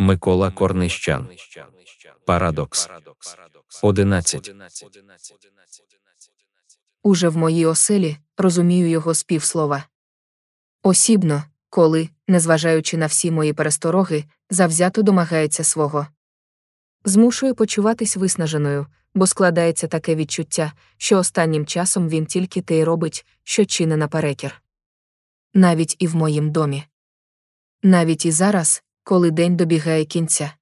Микола Корнищан. Парадокс. 11. Уже в моїй оселі розумію його співслова. Осібно, коли, незважаючи на всі мої перестороги, завзято домагається свого. Змушує почуватись виснаженою, бо складається таке відчуття, що останнім часом він тільки те й робить, що чине наперекір. Навіть і в моїм домі. Навіть і зараз, коли день добігає кінця.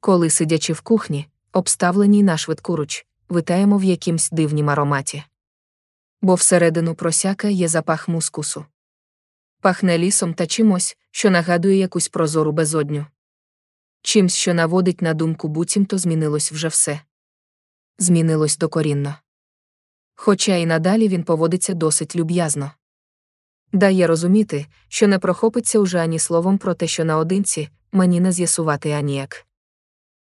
Коли, сидячи в кухні, обставленій на швидкуруч, витаємо в якимсь дивнім ароматі. Бо всередину просяка є запах мускусу. Пахне лісом та чимось, що нагадує якусь прозору безодню. Чимсь, що наводить на думку буцімто змінилось вже все. Змінилось докорінно. Хоча і надалі він поводиться досить люб'язно. Дає розуміти, що не прохопиться уже ані словом про те, що наодинці мені не з'ясувати аніяк.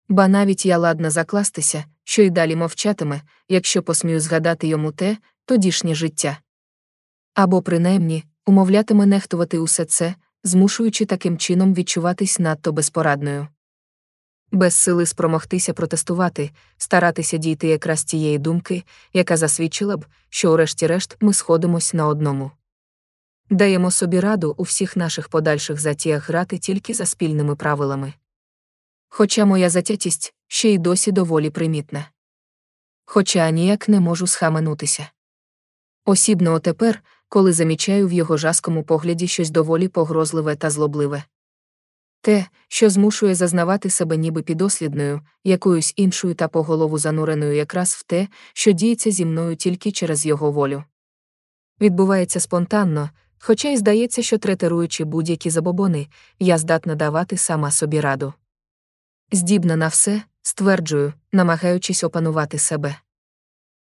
Ба навіть я ладна закластися, що й далі мовчатиме, якщо посмію згадати йому те, тодішнє життя. Або, принаймні, умовлятиме нехтувати усе це, змушуючи таким чином відчуватись надто безпорадною. Без сили спромогтися протестувати, старатися дійти якраз тієї думки, яка засвідчила б, що урешті-решт ми сходимось на одному. Даємо собі раду у всіх наших подальших затіях грати тільки за спільними правилами. Хоча моя затятість ще й досі доволі примітна. Хоча ніяк не можу схаменутися. Осібно отепер, коли замічаю в його жаскому погляді щось доволі погрозливе та злобливе. Те, що змушує зазнавати себе ніби підослідною, якоюсь іншою та по голову зануреною якраз в те, що діється зі мною тільки через його волю. Відбувається спонтанно, хоча й здається, що третеруючи будь-які забобони, я здатна давати сама собі раду. Здібна на все, стверджую, намагаючись опанувати себе.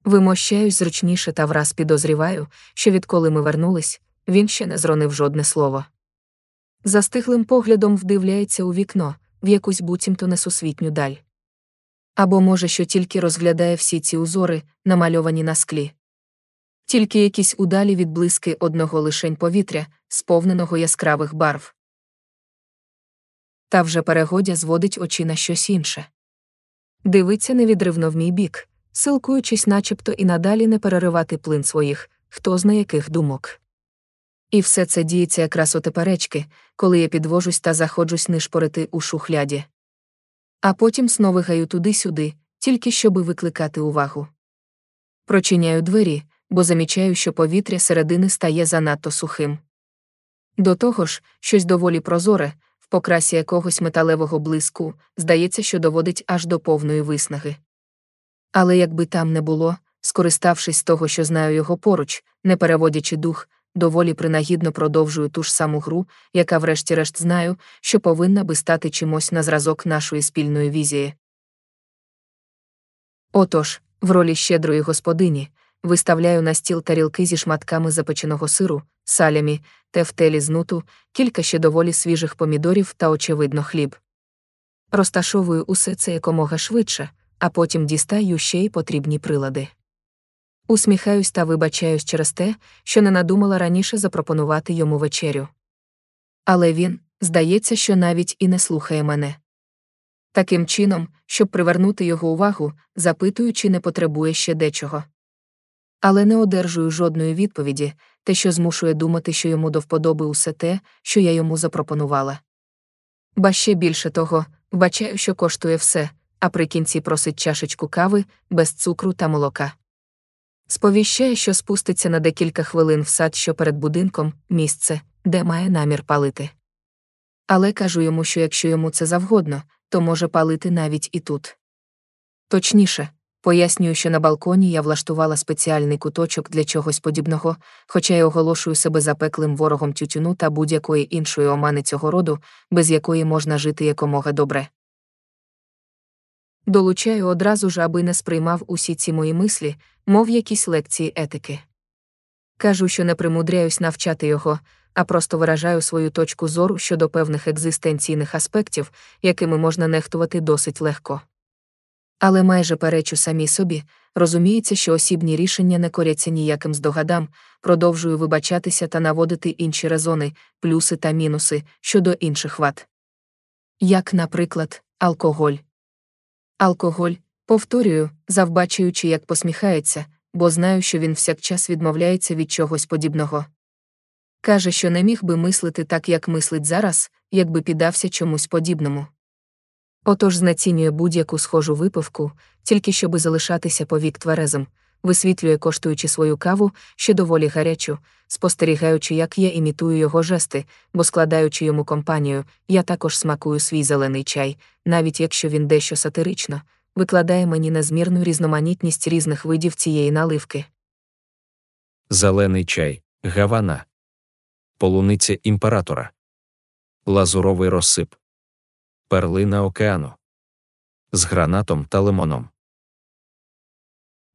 Вимощаюсь зручніше та враз підозріваю, що відколи ми вернулись, він ще не зронив жодне слово. Застиглим поглядом вдивляється у вікно, в якусь буцімто несусвітню даль. Або, може, що тільки розглядає всі ці узори, намальовані на склі. Тільки якісь удалі відблиски одного лишень повітря, сповненого яскравих барв. Та вже перегодя зводить очі на щось інше. Дивиться невідривно в мій бік, силкуючись начебто і надалі не переривати плин своїх, хто зна яких думок. І все це діється якраз отеперечки, коли я підвожусь та заходжусь нишпорити у шухляді. А потім знову гаю туди-сюди, тільки щоби викликати увагу. Прочиняю двері, бо замічаю, що повітря середини стає занадто сухим. До того ж, щось доволі прозоре, в покрасі якогось металевого блиску, здається, що доводить аж до повної виснаги. Але якби там не було, скориставшись того, що знаю його поруч, не переводячи дух, доволі принагідно продовжую ту ж саму гру, яка, врешті-решт, знаю, що повинна би стати чимось на зразок нашої спільної візії. Отож, в ролі щедрої господині, виставляю на стіл тарілки зі шматками запеченого сиру, салямі, тефтелі з нуту, кілька ще доволі свіжих помідорів та, очевидно, хліб. Розташовую усе це якомога швидше, а потім дістаю ще й потрібні прилади. Усміхаюсь та вибачаюсь через те, що не надумала раніше запропонувати йому вечерю. Але він, здається, що навіть і не слухає мене. Таким чином, щоб привернути його увагу, запитую, чи не потребує ще дечого. Але не одержую жодної відповіді, те, що змушує думати, що йому до вподоби усе те, що я йому запропонувала. Ба ще більше того, вбачаю, що коштує все, а при кінці просить чашечку кави без цукру та молока. Сповіщає, що спуститься на декілька хвилин в сад, що перед будинком, місце, де має намір палити. Але кажу йому, що якщо йому це завгодно, то може палити навіть і тут. Точніше, пояснюю, що на балконі я влаштувала спеціальний куточок для чогось подібного, хоча й оголошую себе запеклим ворогом тютюну та будь-якої іншої омани цього роду, без якої можна жити якомога добре. Долучаю одразу ж, аби не сприймав усі ці мої мислі, мов якісь лекції етики. Кажу, що не примудряюсь навчати його, а просто виражаю свою точку зору щодо певних екзистенційних аспектів, якими можна нехтувати досить легко. Але майже перечу самі собі, розуміється, що осібні рішення не коряться ніяким здогадам, продовжую вибачатися та наводити інші резони, плюси та мінуси щодо інших вад. як, наприклад, алкоголь. Алкоголь, повторюю, завбачуючи, як посміхається, бо знаю, що він всякчас відмовляється від чогось подібного. Каже, що не міг би мислити так, як мислить зараз, якби піддався чомусь подібному. Отож знецінює будь-яку схожу випивку, тільки щоби залишатися повік тверезим, висвітлює, коштуючи свою каву, ще доволі гарячу, спостерігаючи, як я імітую його жести, бо складаючи йому компанію, я також смакую свій зелений чай, навіть якщо він дещо сатирично, викладає мені незмірну різноманітність різних видів цієї наливки. Зелений чай, гавана, полуниця імператора, лазуровий розсип, перлина океану з гранатом та лимоном.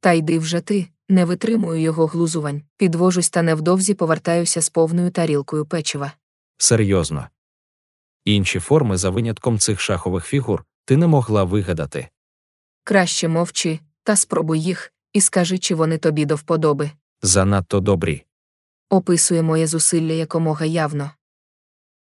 Та йди вже ти, не витримую його глузувань, підвожусь та невдовзі повертаюся з повною тарілкою печива. Серйозно. Інші форми за винятком цих шахових фігур ти не могла вигадати. Краще мовчи, та спробуй їх, і скажи, чи вони тобі до вподоби. Занадто добрі. Описує моє зусилля якомога явно.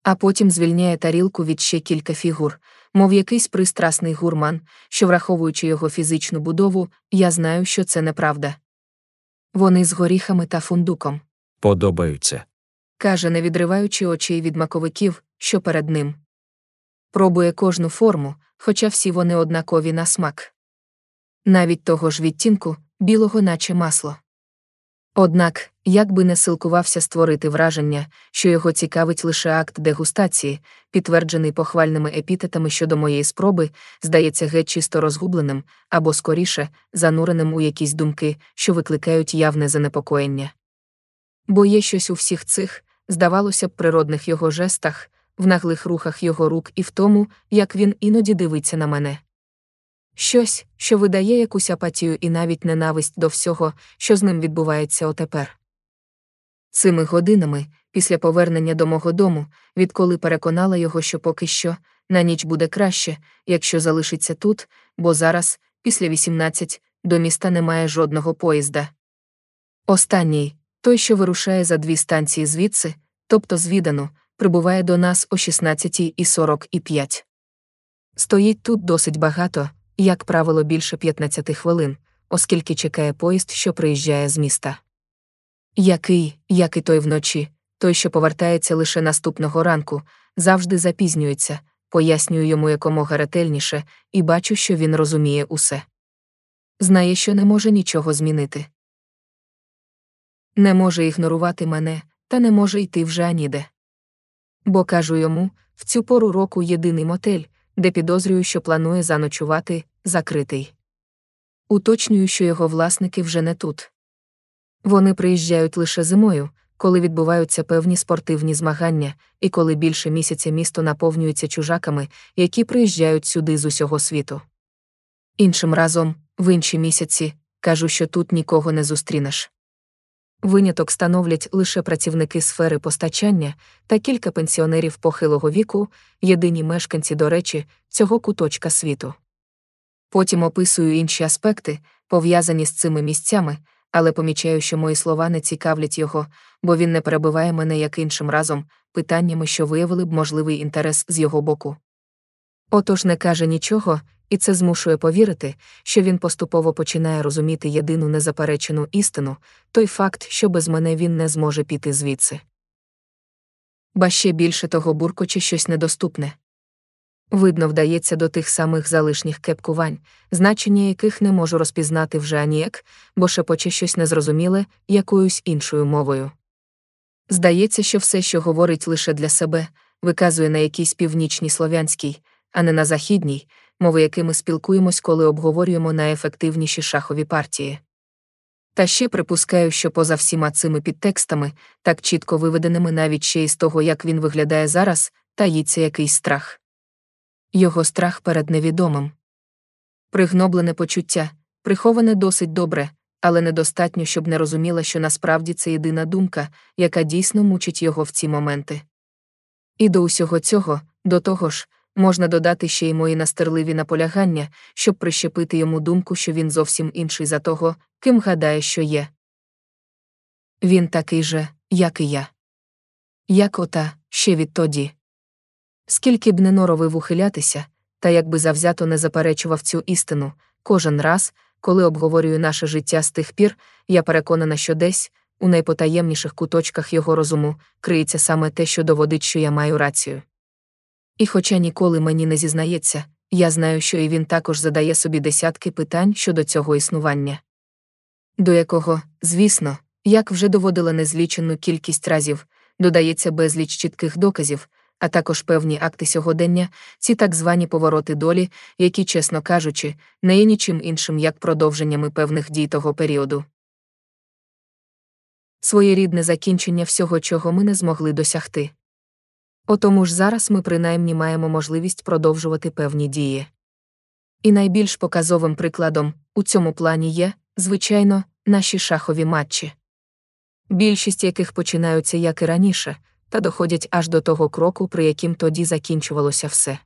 А потім звільняє тарілку від ще кілька фігур, мов якийсь пристрасний гурман, що, враховуючи його фізичну будову, я знаю, що це неправда. Вони з горіхами та фундуком, Подобаються. каже, не відриваючи очей від маковиків, що перед ним. Пробує кожну форму, хоча всі вони однакові на смак. Навіть того ж відтінку, білого, наче масло. Однак, як би не силкувався створити враження, що його цікавить лише акт дегустації, підтверджений похвальними епітетами щодо моєї спроби, здається геть чисто розгубленим, або скоріше, зануреним у якісь думки, що викликають явне занепокоєння. Бо є щось у всіх цих, здавалося б, природних його жестах, в наглих рухах його рук і в тому, як він іноді дивиться на мене. Щось, що видає якусь апатію і навіть ненависть до всього, що з ним відбувається отепер. Цими годинами, після повернення до мого дому, відколи переконала його, що поки що, на ніч буде краще, якщо залишиться тут, бо зараз, після 18, до міста немає жодного поїзда. Останній, той, що вирушає за дві станції звідси, тобто звідану, прибуває до нас о 16.45. Стоїть тут досить багато, як правило, більше 15 хвилин, оскільки чекає поїзд, що приїжджає з міста. Який, як і той вночі, той, що повертається лише наступного ранку, завжди запізнюється, пояснюю йому якомога ретельніше, і бачу, що він розуміє усе. Знає, що не може нічого змінити. Не може ігнорувати мене, та не може йти вже аніде. Бо кажу йому, в цю пору року єдиний мотель, де підозрюю, що планує заночувати, закритий. Уточнюю, що його власники вже не тут. Вони приїжджають лише зимою, коли відбуваються певні спортивні змагання, і коли більше місяця місто наповнюється чужаками, які приїжджають сюди з усього світу. Іншим разом, в інші місяці, кажу, що тут нікого не зустрінеш. Виняток становлять лише працівники сфери постачання та кілька пенсіонерів похилого віку, єдині мешканці, до речі, цього куточка світу. Потім описую інші аспекти, пов'язані з цими місцями, але помічаю, що мої слова не цікавлять його, бо він не перебиває мене як іншим разом, питаннями, що виявили б можливий інтерес з його боку. Отож не каже нічого, і це змушує повірити, що він поступово починає розуміти єдину незаперечену істину той факт, що без мене він не зможе піти звідси. Ба ще більше того буркоче щось недоступне. Видно, вдається до тих самих залишніх кепкувань, значення яких не можу розпізнати вже аніяк, бо шепоче щось незрозуміле якоюсь іншою мовою. Здається, що все, що говорить лише для себе, виказує на якійсь північній слов'янській, а не на західній, мови якими спілкуємось, коли обговорюємо найефективніші шахові партії. Та ще припускаю, що поза всіма цими підтекстами, так чітко виведеними навіть ще із того, як він виглядає зараз, таїться якийсь страх. Його страх перед невідомим. Пригноблене почуття, приховане досить добре, але недостатньо, щоб не розуміла, що насправді це єдина думка, яка дійсно мучить його в ці моменти. І до усього цього, до того ж, можна додати ще й мої настирливі наполягання, щоб прищепити йому думку, що він зовсім інший за того, ким гадає, що є. Він такий же, як і я. Як ота, ще відтоді. Скільки б не норовив ухилятися, та якби завзято не заперечував цю істину, кожен раз, коли обговорюю наше життя з тих пір, я переконана, що десь, у найпотаємніших куточках його розуму, криється саме те, що доводить, що я маю рацію. І хоча ніколи мені не зізнається, я знаю, що і він також задає собі десятки питань щодо цього існування. До якого, звісно, як вже доводила незлічену кількість разів, додається безліч чітких доказів, а також певні акти сьогодення, ці так звані повороти долі, які, чесно кажучи, не є нічим іншим як продовженнями певних дій того періоду. Своєрідне закінчення всього, чого ми не змогли досягти. Отому ж зараз ми принаймні маємо можливість продовжувати певні дії. І найбільш показовим прикладом у цьому плані є, звичайно, наші шахові матчі. Більшість яких починаються як і раніше, та доходять аж до того кроку, при яким тоді закінчувалося все.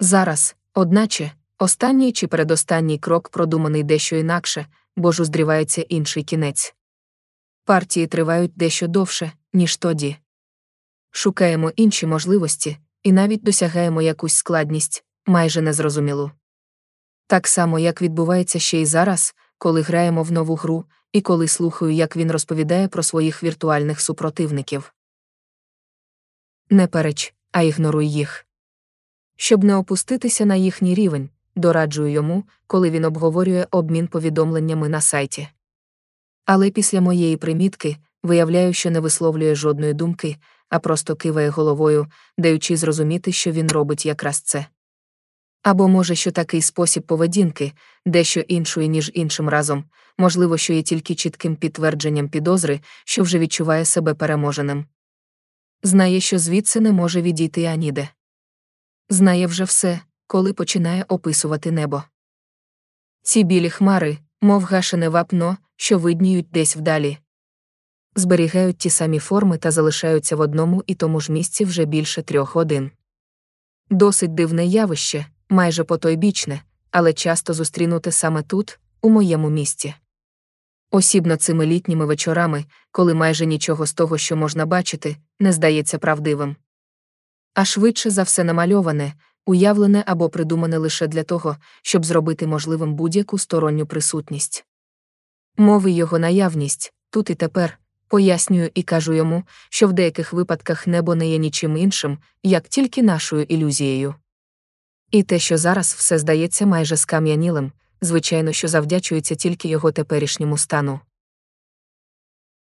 Зараз, одначе, останній чи передостанній крок продуманий дещо інакше, бо ж уздрівається інший кінець. Партії тривають дещо довше, ніж тоді. Шукаємо інші можливості і навіть досягаємо якусь складність, майже незрозумілу. Так само, як відбувається ще й зараз, коли граємо в нову гру, і коли слухаю, як він розповідає про своїх віртуальних супротивників. Не переч, а ігноруй їх. Щоб не опуститися на їхній рівень, дораджую йому, коли він обговорює обмін повідомленнями на сайті. Але після моєї примітки виявляю, що не висловлює жодної думки, а просто киває головою, даючи зрозуміти, що він робить якраз це. Або, може, що такий спосіб поведінки, дещо іншої, ніж іншим разом, можливо, що є тільки чітким підтвердженням підозри, що вже відчуває себе переможеним. Знає, що звідси не може відійти аніде. Знає вже все, коли починає описувати небо. Ці білі хмари, мов гашене вапно, що видніють десь вдалі. Зберігають ті самі форми та залишаються в одному і тому ж місці вже більше трьох годин. Досить дивне явище, майже потойбічне, але часто зустрінуте саме тут, у моєму місті. Осібно цими літніми вечорами, коли майже нічого з того, що можна бачити, не здається правдивим. А швидше за все намальоване, уявлене або придумане лише для того, щоб зробити можливим будь-яку сторонню присутність. Мови його наявність, тут і тепер, пояснюю і кажу йому, що в деяких випадках небо не є нічим іншим, як тільки нашою ілюзією. І те, що зараз все здається майже скам'янілим, звичайно, що завдячується тільки його теперішньому стану.